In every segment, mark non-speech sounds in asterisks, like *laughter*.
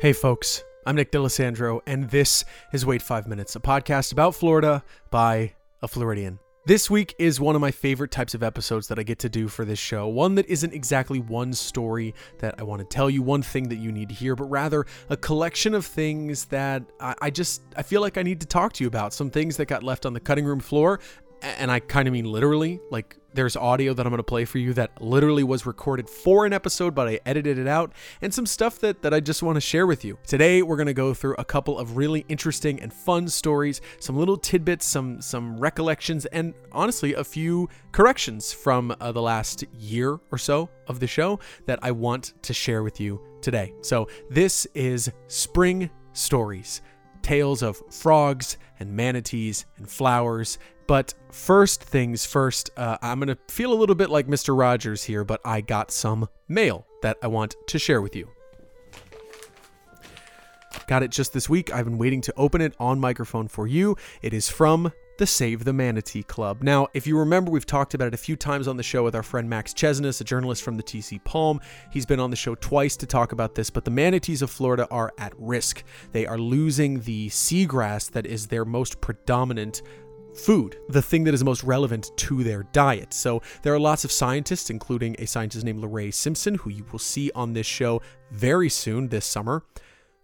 Hey, folks, I'm Nick D'Alessandro, and this is Wait Five Minutes, a podcast about Florida by a Floridian. This week is one of my favorite types of episodes that I get to do for this show. One that isn't exactly one story that I want to tell you, one thing that you need to hear, but rather a collection of things that I, I just I feel like I need to talk to you about. Some things that got left on the cutting room floor, and I kind of mean literally, like there's audio that I'm going to play for you that literally was recorded for an episode, but I edited it out, and some stuff that, that I just want to share with you. Today, we're going to go through a couple of really interesting and fun stories, some little tidbits, some some recollections, and honestly, a few corrections from uh, the last year or so of the show that I want to share with you today. So, this is Spring Stories tales of frogs and manatees and flowers but first things first, uh, I'm going to feel a little bit like Mr. Rogers here, but I got some mail that I want to share with you. Got it just this week. I've been waiting to open it on microphone for you. It is from the Save the Manatee Club. Now, if you remember, we've talked about it a few times on the show with our friend Max Chesnes, a journalist from the TC Palm. He's been on the show twice to talk about this, but the manatees of Florida are at risk. They are losing the seagrass that is their most predominant food, the thing that is most relevant to their diet. So there are lots of scientists, including a scientist named Larae Simpson, who you will see on this show very soon this summer,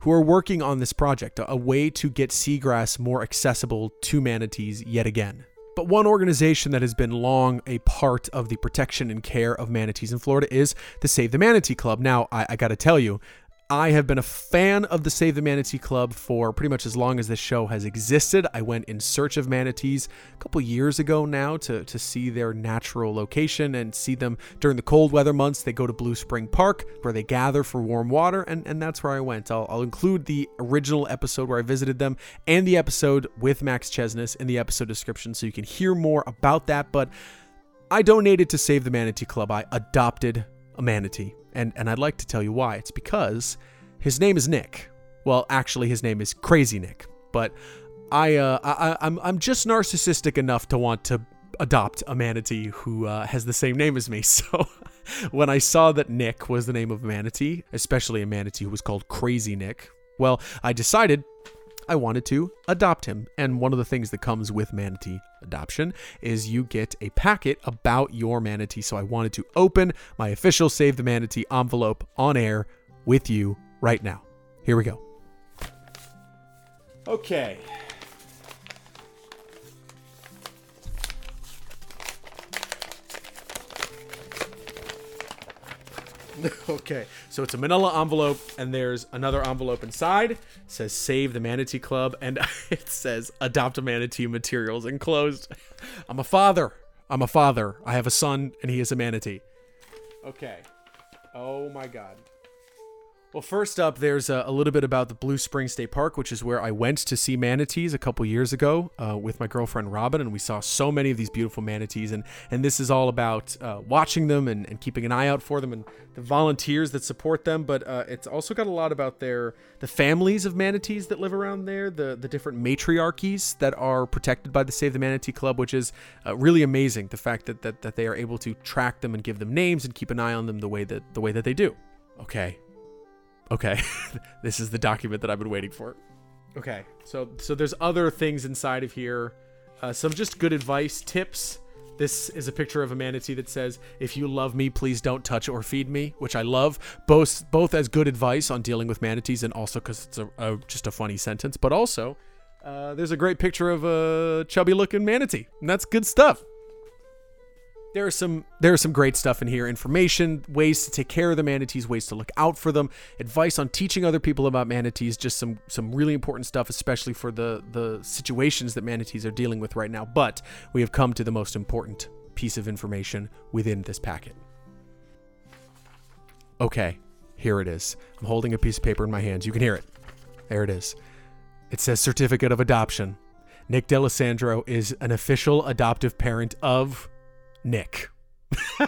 who are working on this project, a way to get seagrass more accessible to manatees yet again. But one organization that has been long a part of the protection and care of manatees in Florida is the Save the Manatee Club. Now, I, I got to tell you, I have been a fan of the Save the Manatee Club for pretty much as long as this show has existed. I went in search of manatees a couple years ago now to, to see their natural location and see them during the cold weather months. They go to Blue Spring Park where they gather for warm water, and, and that's where I went. I'll, I'll include the original episode where I visited them and the episode with Max Chesnes in the episode description so you can hear more about that. But I donated to Save the Manatee Club. I adopted a manatee. And, and I'd like to tell you why. It's because his name is Nick. Well, actually, his name is Crazy Nick. But I, uh, I, I'm, I'm just narcissistic enough to want to adopt a manatee who uh, has the same name as me. *laughs* So when I saw that Nick was the name of manatee, especially a manatee who was called Crazy Nick, well, I decided I wanted to adopt him. And one of the things that comes with manatee adoption is you get a packet about your manatee. So I wanted to open my official Save the Manatee envelope on air with you right now. Here we go. Okay. *laughs* okay, so it's a manila envelope, and there's another envelope inside. It says Save the Manatee Club, and *laughs* it says Adopt a Manatee Materials enclosed. I'm a father. I'm a father. I have a son, and he is a manatee. Okay. Oh my god. Well, first up, there's a, a, little bit about the Blue Spring State Park, which is where I went to see manatees a couple years ago uh, with my girlfriend Robin, and we saw so many of these beautiful manatees. And and this is all about uh, watching them and, and keeping an eye out for them and the volunteers that support them. But uh, it's also got a lot about their the families of manatees that live around there, the the different matriarchies that are protected by the Save the Manatee Club, which is uh, really amazing. The fact that, that that they are able to track them and give them names and keep an eye on them the way that the way that they do. Okay, Okay, *laughs* this is the document that I've been waiting for. Okay, so so there's other things inside of here, uh, some just good advice, tips. This is a picture of a manatee that says, "If you love me, please don't touch or feed me," which I love, both both as good advice on dealing with manatees and also because it's a, a, just a funny sentence. But also, uh, there's a great picture of a chubby-looking manatee, and that's good stuff there are some there are some great stuff in here. Information ways to take care of the manatees ways to look out for them. Advice on teaching other people about manatees just some some really important stuff especially for the the situations that manatees are dealing with right now. But we have come to the most important piece of information within this packet. Okay here it is. I'm holding a piece of paper in my hands. You can hear it. There it is. It says certificate of adoption. Nick d'alessandro is an official adoptive parent of Nick. *laughs*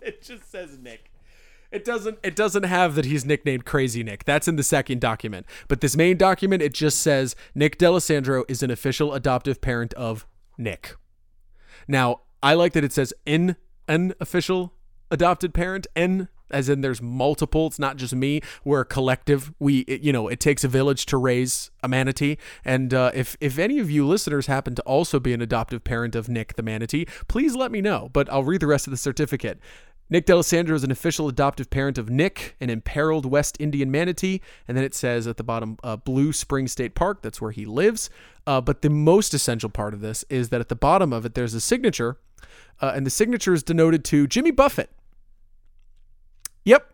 it just says Nick. It doesn't it doesn't have that he's nicknamed Crazy Nick. That's in the second document. But this main document it just says Nick D'Alessandro is an official adoptive parent of Nick. Now, I like that it says in an official adopted parent, an as in there's multiple. It's not just me. We're a collective. We, it, you know, it takes a village to raise a manatee. And uh, if if any of you listeners happen to also be an adoptive parent of Nick the manatee, please let me know. But I'll read the rest of the certificate. Nick D'Alessandro is an official adoptive parent of Nick, an imperiled West Indian manatee. And then it says at the bottom, uh, Blue Spring State Park. That's where he lives. Uh, but the most essential part of this is that at the bottom of it, there's a signature, uh, and the signature is denoted to Jimmy Buffett. Yep.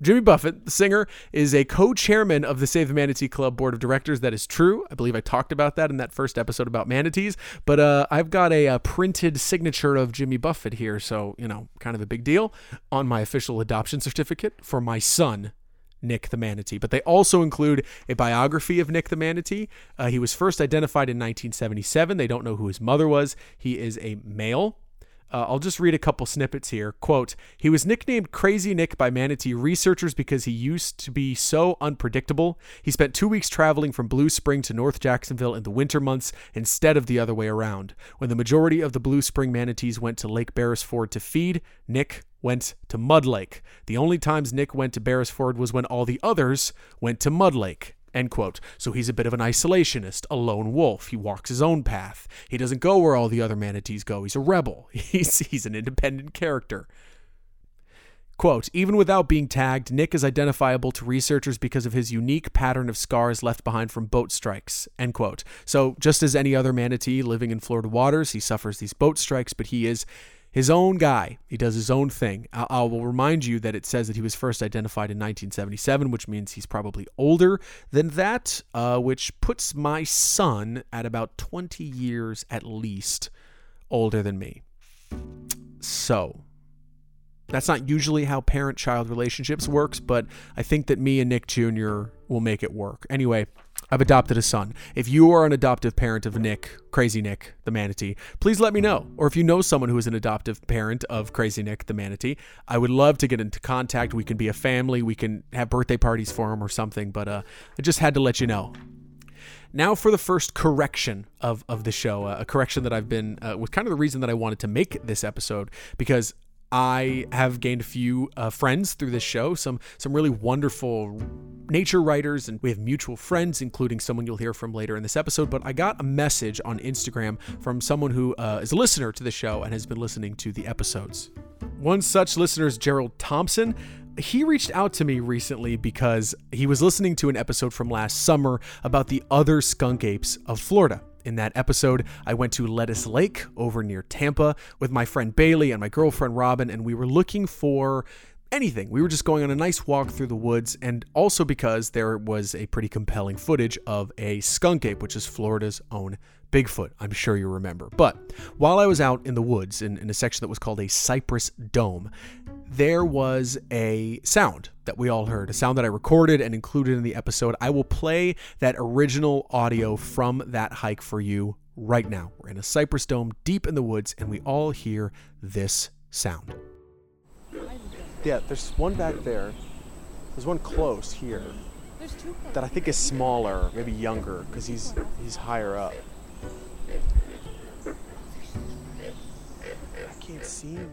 Jimmy Buffett, the singer, is a co chairman of the Save the Manatee Club board of directors. That is true. I believe I talked about that in that first episode about manatees. But uh, I've got a, a, printed signature of Jimmy Buffett here. So, you know, kind of a big deal on my official adoption certificate for my son, Nick the Manatee. But they also include a biography of Nick the Manatee. Uh, he was first identified in 1977. They don't know who his mother was. He is a male. Uh, I'll just read a couple snippets here. Quote He was nicknamed Crazy Nick by manatee researchers because he used to be so unpredictable. He spent two weeks traveling from Blue Spring to North Jacksonville in the winter months instead of the other way around. When the majority of the Blue Spring manatees went to Lake Beresford to feed, Nick went to Mud Lake. The only times Nick went to Beresford was when all the others went to Mud Lake. End quote. So he's a bit of an isolationist, a lone wolf. He walks his own path. He doesn't go where all the other manatees go. He's a rebel. *laughs* He's, he's an independent character. Quote, even without being tagged, Nick is identifiable to researchers because of his unique pattern of scars left behind from boat strikes. End quote. So, just as any other manatee living in Florida waters, he suffers these boat strikes, but he is his own guy. He does his own thing. I, I will remind you that it says that he was first identified in 1977, which means he's probably older than that, uh, which puts my son at about 20 years at least older than me. So, that's not usually how parent child relationships works, but I think that me and Nick Jr. will make it work. Anyway, I've adopted a son. If you are an adoptive parent of Nick, Crazy Nick, the manatee, please let me know. Or if you know someone who is an adoptive parent of Crazy Nick, the manatee, I would love to get into contact. We can be a family. We can have birthday parties for him or something. But uh, I just had to let you know. Now for the first correction of, of the show, uh, a correction that I've been, uh, was kind of the reason that I wanted to make this episode because I have gained a few uh, friends through this show, some some really wonderful nature writers, and we have mutual friends, including someone you'll hear from later in this episode. But I got a message on Instagram from someone who uh, is a listener to the show and has been listening to the episodes. One such listener is Gerald Thompson. He reached out to me recently because he was listening to an episode from last summer about the other skunk apes of Florida. In that episode, I went to Lettuce Lake over near Tampa with my friend Bailey and my girlfriend Robin, and we were looking for anything. We were just going on a nice walk through the woods, and also because there was a pretty compelling footage of a skunk ape, which is Florida's own Bigfoot, I'm sure you remember. But while I was out in the woods in, in a section that was called a cypress dome, there was a sound that we all heard, a sound that I recorded and included in the episode. I will play that original audio from that hike for you right now. We're in a cypress dome deep in the woods, and we all hear this sound. Yeah, there's one back there. There's one close here. That I think is smaller, maybe younger, because he's he's higher up. I can't see him.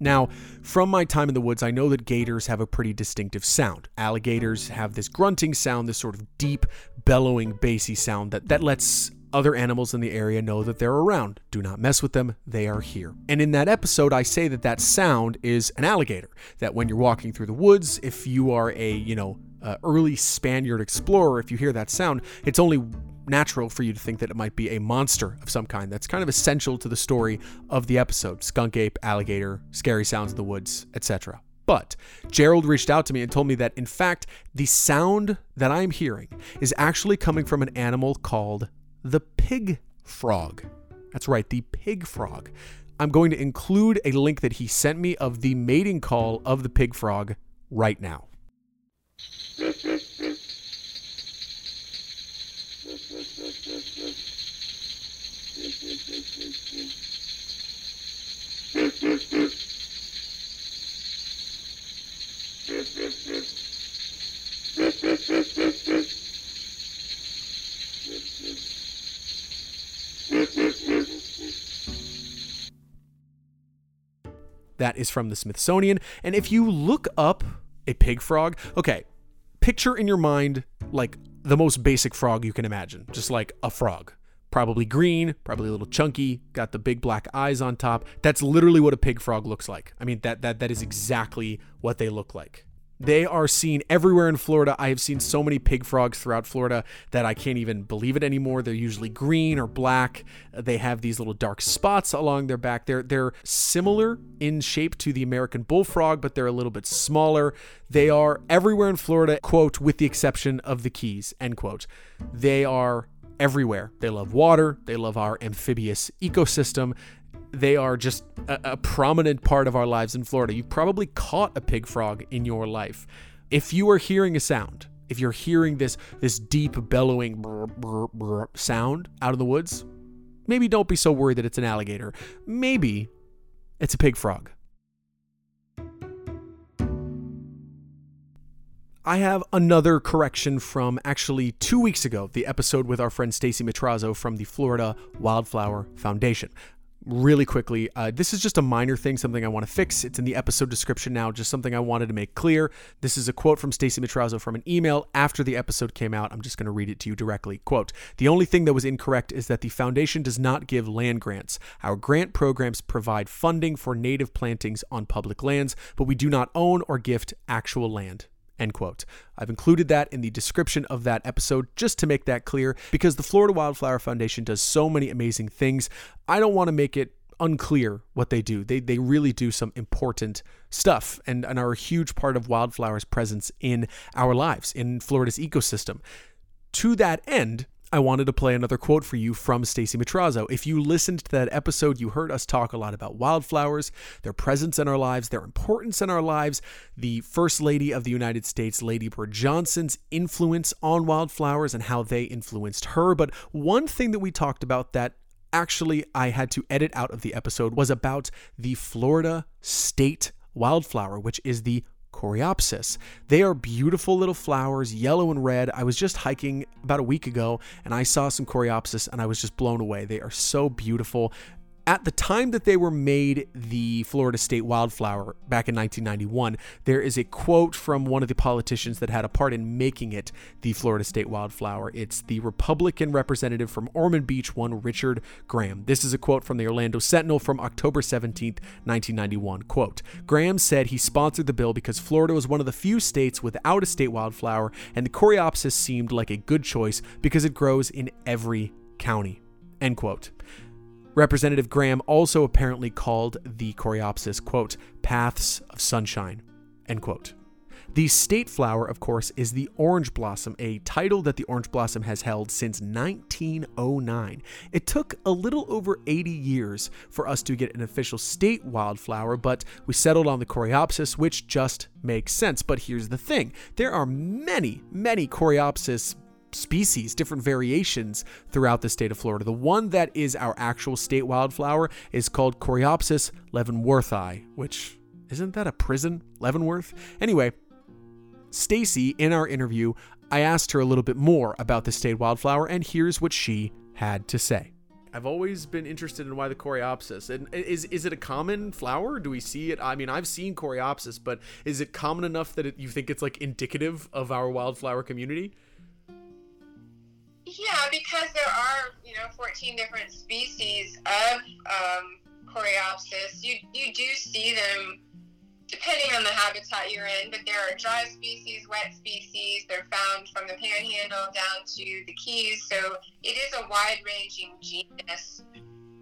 Now, from my time in the woods, I know that gators have a pretty distinctive sound. Alligators have this grunting sound, this sort of deep, bellowing, bassy sound that, that lets other animals in the area know that they're around. Do not mess with them, they are here. And in that episode, I say that that sound is an alligator. That when you're walking through the woods, if you are a, you know, uh, early Spaniard explorer, if you hear that sound, it's only natural for you to think that it might be a monster of some kind. That's kind of essential to the story of the episode skunk ape, alligator, scary sounds in the woods, etc. But Gerald reached out to me and told me that, in fact, the sound that I'm hearing is actually coming from an animal called the pig frog. That's right, the pig frog. I'm going to include a link that he sent me of the mating call of the pig frog right now. *laughs* That is from the Smithsonian. And if you look up a pig frog, okay, picture in your mind like the most basic frog you can imagine, just like a frog. Probably green, probably a little chunky, got the big black eyes on top. That's literally what a pig frog looks like. I mean that that that is exactly what they look like. They are seen everywhere in Florida. I have seen so many pig frogs throughout Florida that I can't even believe it anymore. They're usually green or black. They have these little dark spots along their back. They're they're similar in shape to the American bullfrog, but they're a little bit smaller. They are everywhere in Florida, quote, with the exception of the Keys, end quote. They are everywhere. They love water, they love our amphibious ecosystem, they are just a, a, prominent part of our lives in Florida. You've probably caught a pig frog in your life. If you are hearing a sound, if you're hearing this this deep bellowing sound out of the woods, maybe don't be so worried that it's an alligator. Maybe it's a pig frog. I have another correction from actually two weeks ago, the episode with our friend Stacey Matrazzo from the Florida Wildflower Foundation really quickly. Uh, this is just a minor thing, something I want to fix. It's in the episode description now, just something I wanted to make clear. This is a quote from Stacey Matrazzo from an email after the episode came out. I'm just going to read it to you directly. Quote The only thing that was incorrect is that the foundation does not give land grants. Our grant programs provide funding for native plantings on public lands, but we do not own or gift actual land. End quote. I've included that in the description of that episode just to make that clear because the Florida Wildflower Foundation does so many amazing things. I don't want to make it unclear what they do. They, they really do some important stuff and, and are a huge part of wildflowers' presence in our lives, in Florida's ecosystem. To that end, I wanted to play another quote for you from Stacey Matrazzo. If you listened to that episode, you heard us talk a lot about wildflowers, their presence in our lives, their importance in our lives, the First Lady of the United States, Lady Bird Johnson's influence on wildflowers and how they influenced her. But one thing that we talked about that actually I had to edit out of the episode was about the Florida state wildflower, which is the Coreopsis. They are beautiful little flowers, yellow and red. I was just hiking about a week ago and I saw some Coreopsis and I was just blown away. They are so beautiful at the time that they were made the Florida State wildflower back in 1991, there is a quote from one of the politicians that had a part in making it the Florida State wildflower. It's the Republican representative from Ormond Beach, one Richard Graham. This is a quote from the Orlando Sentinel from October 17, 1991. Quote Graham said he sponsored the bill because Florida was one of the few states without a state wildflower, and the Coreopsis seemed like a good choice because it grows in every county. End quote. Representative Graham also apparently called the Coreopsis, quote, paths of sunshine, end quote. The state flower, of course, is the orange blossom, a title that the orange blossom has held since 1909. It took a little over 80 years for us to get an official state wildflower, but we settled on the Coreopsis, which just makes sense. But here's the thing there are many, many Coreopsis species, different variations throughout the state of Florida. The one that is our actual state wildflower is called Coreopsis leavenworthii, which isn't that a prison, Leavenworth? Anyway, Stacy, in our interview, I asked her a little bit more about the state wildflower, and here's what she had to say. I've always been interested in why the Coreopsis. And is is it a common flower? Do we see it? I mean, I've seen Coreopsis, but is it common enough that it, you think it's like indicative of our wildflower community? Yeah, because there are, you know, 14 different species of um, Coreopsis. You, you do see them depending on the habitat you're in, but there are dry species, wet species. They're found from the panhandle down to the Keys. So it is a wide ranging genus.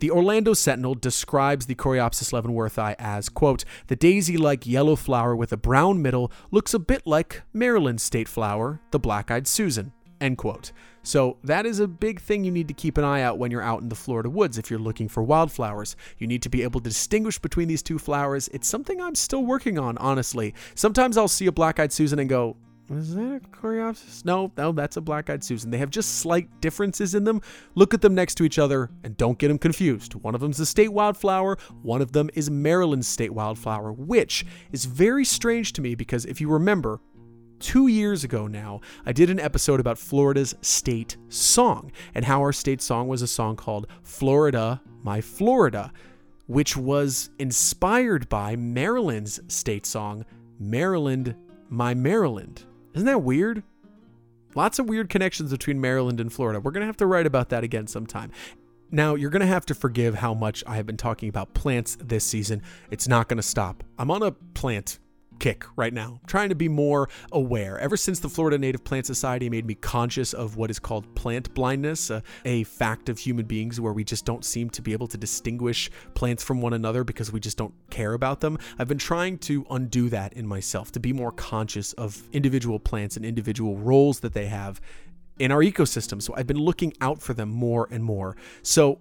The Orlando Sentinel describes the Coreopsis leavenworthii as, quote, the daisy-like yellow flower with a brown middle looks a bit like Maryland's state flower, the black-eyed Susan, end quote. So, that is a big thing you need to keep an eye out when you're out in the Florida woods if you're looking for wildflowers. You need to be able to distinguish between these two flowers. It's something I'm still working on, honestly. Sometimes I'll see a black eyed Susan and go, is that a Coreopsis? No, no, that's a black eyed Susan. They have just slight differences in them. Look at them next to each other and don't get them confused. One of them is a state wildflower, one of them is Maryland's state wildflower, which is very strange to me because if you remember, two years ago now, I did an episode about Florida's state song and how our state song was a song called Florida, My Florida, which was inspired by Maryland's state song, Maryland, My Maryland. Isn't that weird? Lots of weird connections between Maryland and Florida. We're going to have to write about that again sometime. Now, you're going to have to forgive how much I have been talking about plants this season. It's not going to stop. I'm on a plant kick right now, trying to be more aware. Ever since the Florida Native Plant Society made me conscious of what is called plant blindness, uh, a fact of human beings where we just don't seem to be able to distinguish plants from one another because we just don't care about them, I've been trying to undo that in myself, to be more conscious of individual plants and individual roles that they have in our ecosystem. So I've been looking out for them more and more. So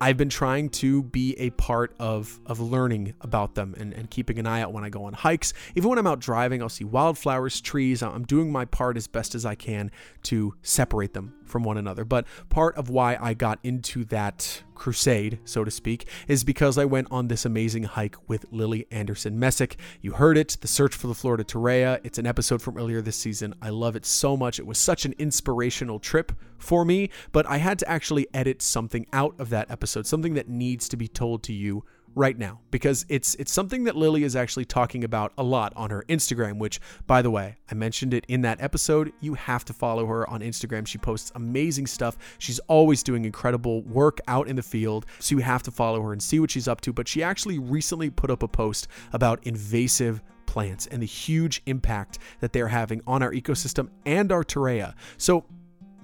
I've been trying to be a part of of learning about them and, and keeping an eye out when I go on hikes. Even when I'm out driving, I'll see wildflowers, trees. I'm doing my part as best as I can to separate them from one another. But part of why I got into that crusade, so to speak, is because I went on this amazing hike with Lily Anderson Messec. You heard it, The Search for the Florida Torreya. It's an episode from earlier this season. I love it so much. It was such an inspirational trip for me, but I had to actually edit something out of that episode, something that needs to be told to you right now because it's it's something that Lily is actually talking about a lot on her Instagram, which by the way, I mentioned it in that episode. You have to follow her on Instagram. She posts amazing stuff. She's always doing incredible work out in the field. So you have to follow her and see what she's up to, but she actually recently put up a post about invasive plants and the huge impact that they're having on our ecosystem and our Torreya. So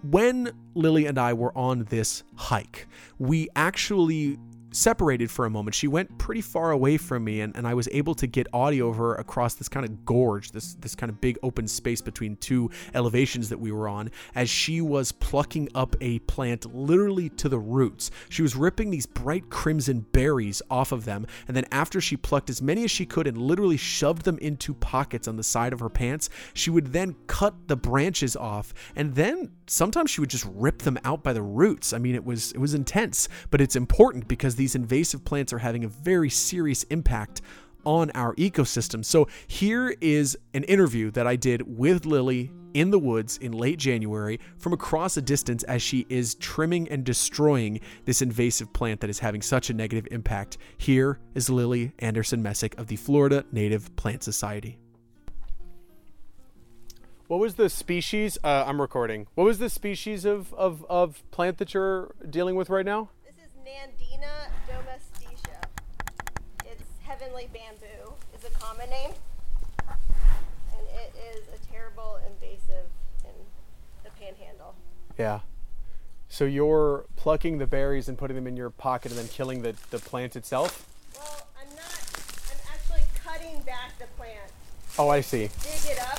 when Lily and I were on this hike, we actually separated for a moment. She went pretty far away from me, and, and I was able to get audio of her across this kind of gorge, this this kind of big open space between two elevations that we were on, as she was plucking up a plant literally to the roots. She was ripping these bright crimson berries off of them, and then after she plucked as many as she could and literally shoved them into pockets on the side of her pants, she would then cut the branches off, and then sometimes she would just rip them out by the roots. I mean, it was it was intense, but it's important because these invasive plants are having a very serious impact on our ecosystem. So here is an interview that I did with Lily in the woods in late January from across a distance as she is trimming and destroying this invasive plant that is having such a negative impact. Here is Lily Anderson Messec of the Florida Native Plant Society. What was the species? Uh, I'm recording. What was the species of, of, of plant that you're dealing with right now? This is Nandina domestica. It's heavenly bamboo is a common name, and it is a terrible invasive in the panhandle. Yeah. So you're plucking the berries and putting them in your pocket and then killing the, the plant itself? Well, I'm not. I'm actually cutting back the plant. Oh, I see. Dig it up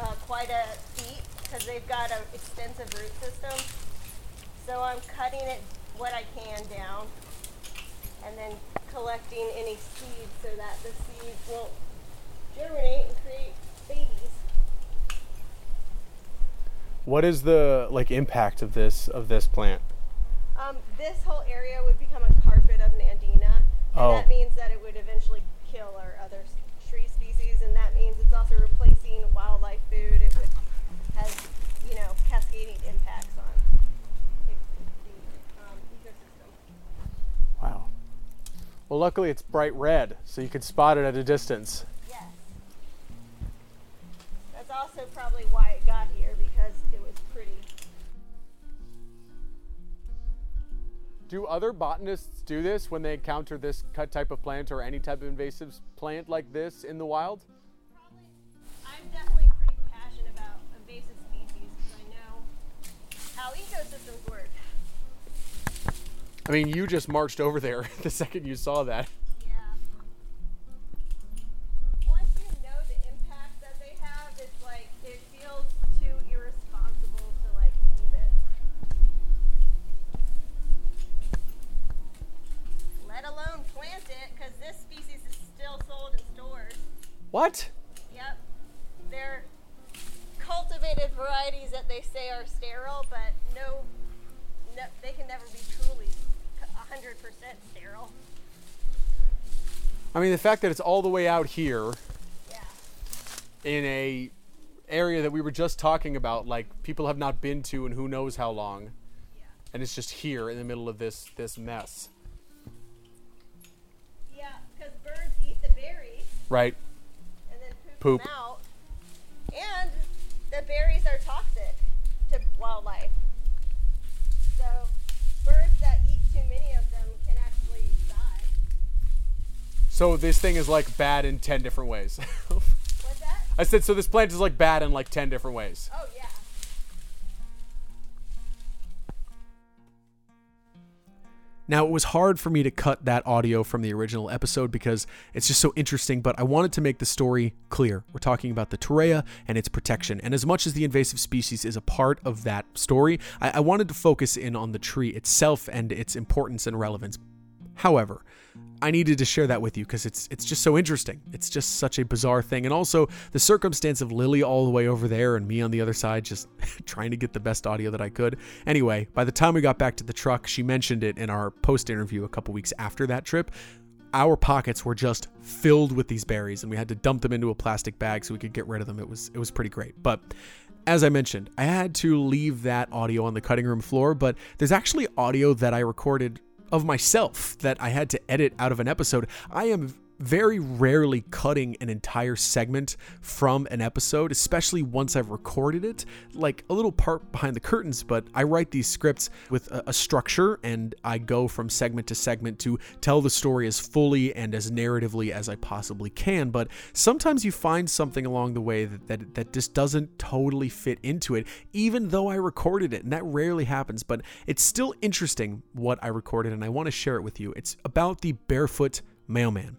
uh, quite a feat because they've got an extensive root system. So I'm cutting it what I can down and then collecting any seeds so that the seeds won't germinate and create babies. What is the like impact of this of this plant? Um, this whole area would become a carpet of Nandina, and Oh. that means that it would eventually kill our other s- tree species, and that means it's also replacing wildlife food. It would has you know cascading impacts on the, um, ecosystem. Wow. Well, luckily it's bright red, so you can spot it at a distance. Yes. That's also probably why it got here Do other botanists do this when they encounter this cut type of plant or any type of invasive plant like this in the wild? Probably, I'm definitely pretty passionate about invasive species because I know how ecosystems work. I mean, you just marched over there *laughs* the second you saw that. fact that it's all the way out here yeah. in a area that we were just talking about, like people have not been to and who knows how long, yeah. and it's just here in the middle of this this mess. Yeah, because birds eat the berries. Right. And then poop, poop. out, and the berries are toxic. So this thing is like bad in 10 different ways. *laughs* What's that? I said, so this plant is like bad in like 10 different ways. Oh yeah. Now, it was hard for me to cut that audio from the original episode because it's just so interesting, but I wanted to make the story clear. We're talking about the Torreya and its protection. And as much as the invasive species is a part of that story, I, I wanted to focus in on the tree itself and its importance and relevance. However, I needed to share that with you because it's it's just so interesting. It's just such a bizarre thing, and also the circumstance of Lily all the way over there and me on the other side, just *laughs* trying to get the best audio that I could. Anyway, by the time we got back to the truck, she mentioned it in our post interview a couple weeks after that trip. Our pockets were just filled with these berries, and we had to dump them into a plastic bag so we could get rid of them. It was it was pretty great, but. As I mentioned, I had to leave that audio on the cutting room floor, but there's actually audio that I recorded of myself that I had to edit out of an episode. I am very rarely cutting an entire segment from an episode, especially once I've recorded it. Like a little part behind the curtains, but I write these scripts with a, structure and I go from segment to segment to tell the story as fully and as narratively as I possibly can. But sometimes you find something along the way that, that, that just doesn't totally fit into it, even though I recorded it. And that rarely happens, but it's still interesting what I recorded and I want to share it with you. It's about the barefoot mailman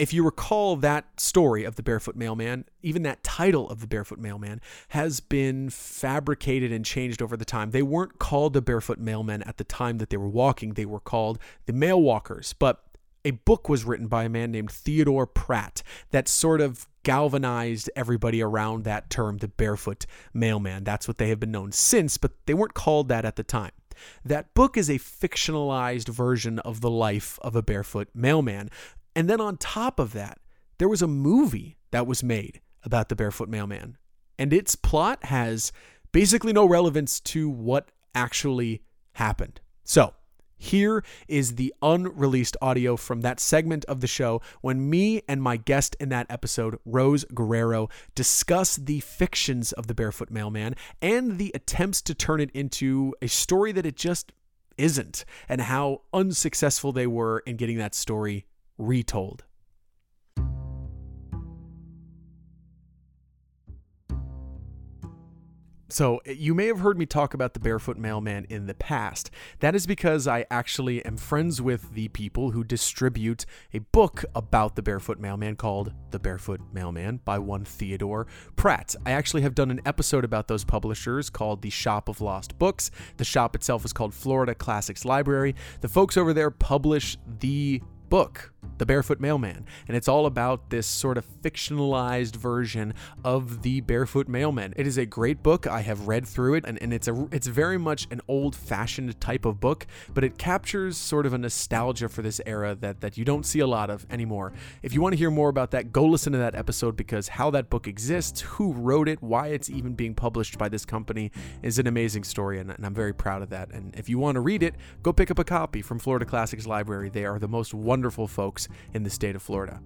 if you recall that story of the barefoot mailman, even that title of the barefoot mailman has been fabricated and changed over the time. They weren't called the barefoot mailmen at the time that they were walking, they were called the mail walkers. But a book was written by a man named Theodore Pratt that sort of galvanized everybody around that term, the barefoot mailman. That's what they have been known since, but they weren't called that at the time. That book is a fictionalized version of the life of a barefoot mailman. And then on top of that, there was a movie that was made about the barefoot mailman. And its plot has basically no relevance to what actually happened. So, here is the unreleased audio from that segment of the show when me and my guest in that episode, Rose Guerrero, discuss the fictions of the Barefoot Mailman and the attempts to turn it into a story that it just isn't, and how unsuccessful they were in getting that story retold. So, you may have heard me talk about the Barefoot Mailman in the past. That is because I actually am friends with the people who distribute a book about the Barefoot Mailman called The Barefoot Mailman by one Theodore Pratt. I actually have done an episode about those publishers called The Shop of Lost Books. The shop itself is called Florida Classics Library. The folks over there publish the book, The Barefoot Mailman, and it's all about this sort of fictionalized version of the Barefoot Mailman. It is a great book. I have read through it, and, and it's a it's very much an old-fashioned type of book, but it captures sort of a nostalgia for this era that that you don't see a lot of anymore. If you want to hear more about that, go listen to that episode because how that book exists, who wrote it, why it's even being published by this company is an amazing story, and, and I'm very proud of that. And if you want to read it, go pick up a copy from Florida Classics Library. They are the most wonderful folks in the state of Florida.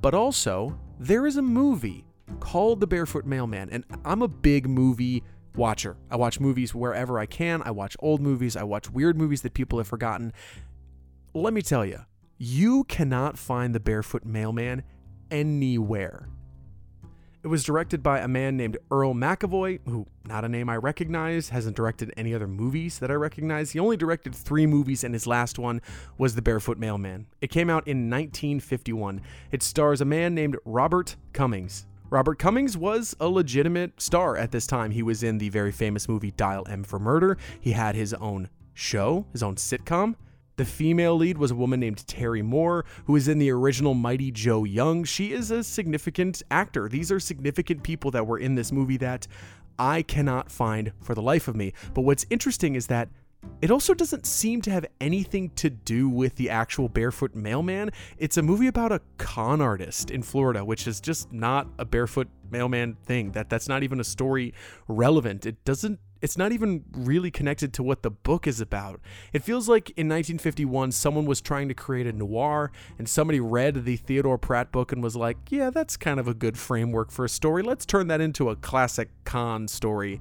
But also, there is a movie called The Barefoot Mailman, and I'm a big movie watcher. I watch movies wherever I can. I watch old movies. I watch weird movies that people have forgotten. Let me tell you, you cannot find The Barefoot Mailman anywhere. It was directed by a man named Earl McEvoy, who, not a name I recognize, hasn't directed any other movies that I recognize. He only directed three movies, and his last one was The Barefoot Mailman. It came out in 1951. It stars a man named Robert Cummings. Robert Cummings was a legitimate star at this time. He was in the very famous movie Dial M for Murder. He had his own show, his own sitcom. The female lead was a woman named Terry Moore, who is in the original Mighty Joe Young. She is a significant actor. These are significant people that were in this movie that I cannot find for the life of me. But what's interesting is that it also doesn't seem to have anything to do with the actual barefoot mailman. It's a movie about a con artist in Florida, which is just not a barefoot mailman thing. That that's not even a story relevant. It doesn't it's not even really connected to what the book is about. It feels like in 1951 someone was trying to create a noir and somebody read the Theodore Pratt book and was like, "Yeah, that's kind of a good framework for a story. Let's turn that into a classic con story."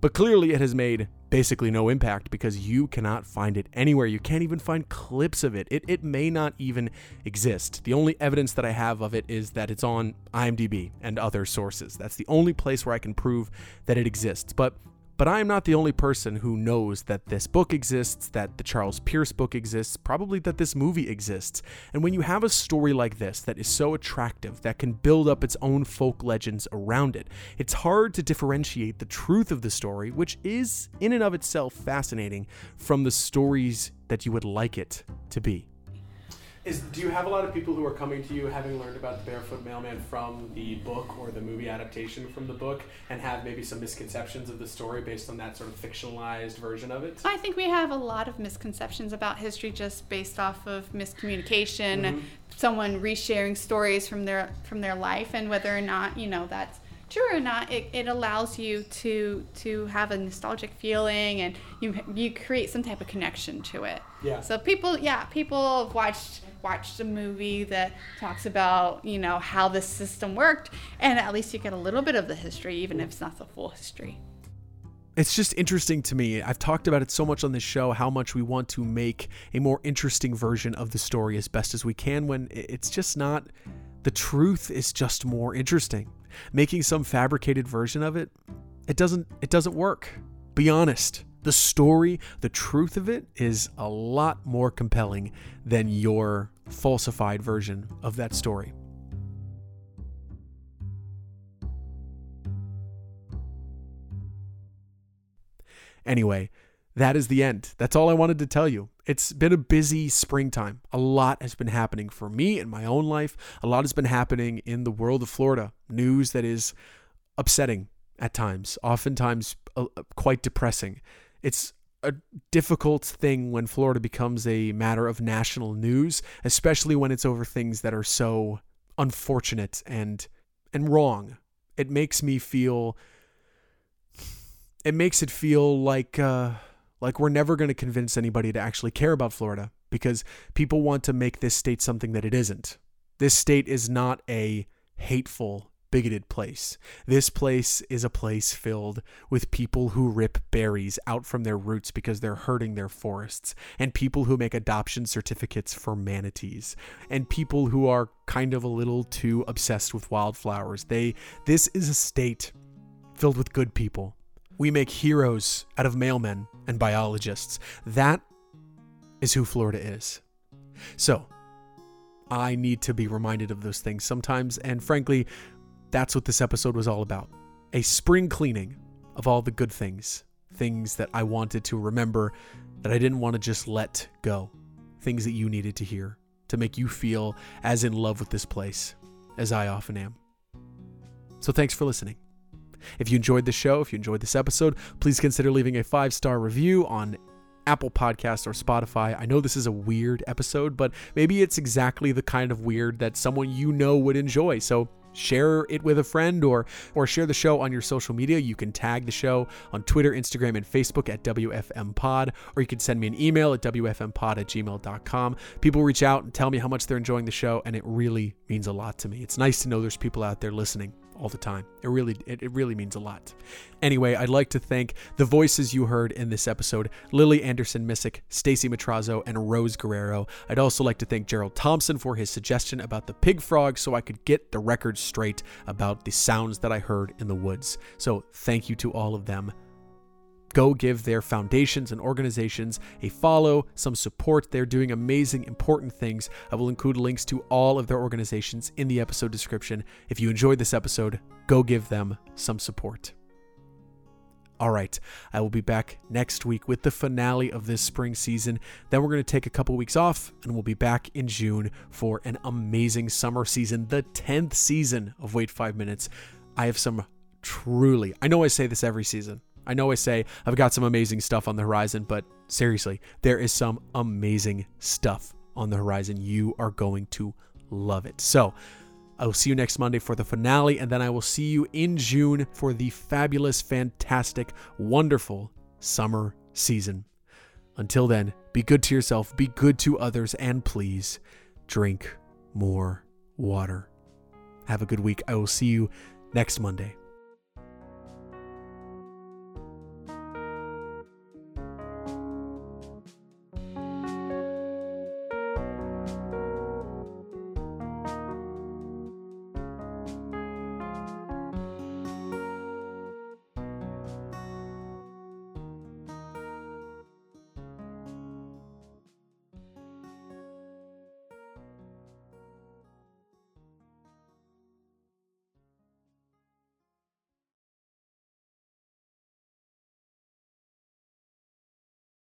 But clearly it has made basically no impact because you cannot find it anywhere. You can't even find clips of it. It, it may not even exist. The only evidence that I have of it is that it's on IMDb and other sources. That's the only place where I can prove that it exists. But but I am not the only person who knows that this book exists, that the Charles Pierce book exists, probably that this movie exists. And when you have a story like this that is so attractive, that can build up its own folk legends around it, it's hard to differentiate the truth of the story, which is in and of itself fascinating, from the stories that you would like it to be. Is, do you have a lot of people who are coming to you having learned about the Barefoot Mailman from the book or the movie adaptation from the book and have maybe some misconceptions of the story based on that sort of fictionalized version of it? I think we have a lot of misconceptions about history just based off of miscommunication, mm-hmm. someone resharing stories from their from their life and whether or not, you know, that's true or not, it, it allows you to to have a nostalgic feeling and you you create some type of connection to it. Yeah. So people, yeah, people have watched watched a movie that talks about you know how the system worked and at least you get a little bit of the history even if it's not the full history it's just interesting to me. I've talked about it so much on this show how much we want to make a more interesting version of the story as best as we can when it's just not the truth is just more interesting. Making some fabricated version of it, it doesn't it doesn't work. Be honest. The story, the truth of it is a lot more compelling than your falsified version of that story. Anyway, that is the end. That's all I wanted to tell you. It's been a busy springtime. A lot has been happening for me in my own life. A lot has been happening in the world of Florida. News that is upsetting at times, oftentimes uh, quite depressing. It's a difficult thing when Florida becomes a matter of national news, especially when it's over things that are so unfortunate and and wrong. It makes me feel it makes it feel like uh like we're never going to convince anybody to actually care about Florida because people want to make this state something that it isn't. This state is not a hateful bigoted place. This place is a place filled with people who rip berries out from their roots because they're hurting their forests, and people who make adoption certificates for manatees, and people who are kind of a little too obsessed with wildflowers. They this is a state filled with good people. We make heroes out of mailmen and biologists. That is who Florida is. So, I need to be reminded of those things sometimes, and frankly, that's what this episode was all about a spring cleaning of all the good things, things that I wanted to remember that I didn't want to just let go, things that you needed to hear to make you feel as in love with this place as I often am. So thanks for listening. If you enjoyed the show, if you enjoyed this episode, please consider leaving a five star review on Apple Podcasts or Spotify. I know this is a weird episode, but maybe it's exactly the kind of weird that someone you know would enjoy. So share it with a friend or or share the show on your social media. You can tag the show on Twitter, Instagram, and Facebook at WFM Pod, or you can send me an email at WFMPod at gmail.com. People reach out and tell me how much they're enjoying the show, and it really means a lot to me. It's nice to know there's people out there listening all the time. It really it, it really means a lot. Anyway, I'd like to thank the voices you heard in this episode, Lily Anderson Messec, Stacey Matrazzo, and Rose Guerrero. I'd also like to thank Gerald Thompson for his suggestion about the pig frog so I could get the record straight about the sounds that I heard in the woods. So thank you to all of them go give their foundations and organizations a follow, some support. They're doing amazing, important things. I will include links to all of their organizations in the episode description. If you enjoyed this episode, go give them some support. All right, I will be back next week with the finale of this spring season. Then we're going to take a couple weeks off and we'll be back in June for an amazing summer season, the 10th season of Wait 5 Minutes. I have some truly, I know I say this every season, I know I say I've got some amazing stuff on the horizon, but seriously, there is some amazing stuff on the horizon. You are going to love it. So, I will see you next Monday for the finale, and then I will see you in June for the fabulous, fantastic, wonderful summer season. Until then, be good to yourself, be good to others, and please drink more water. Have a good week. I will see you next Monday.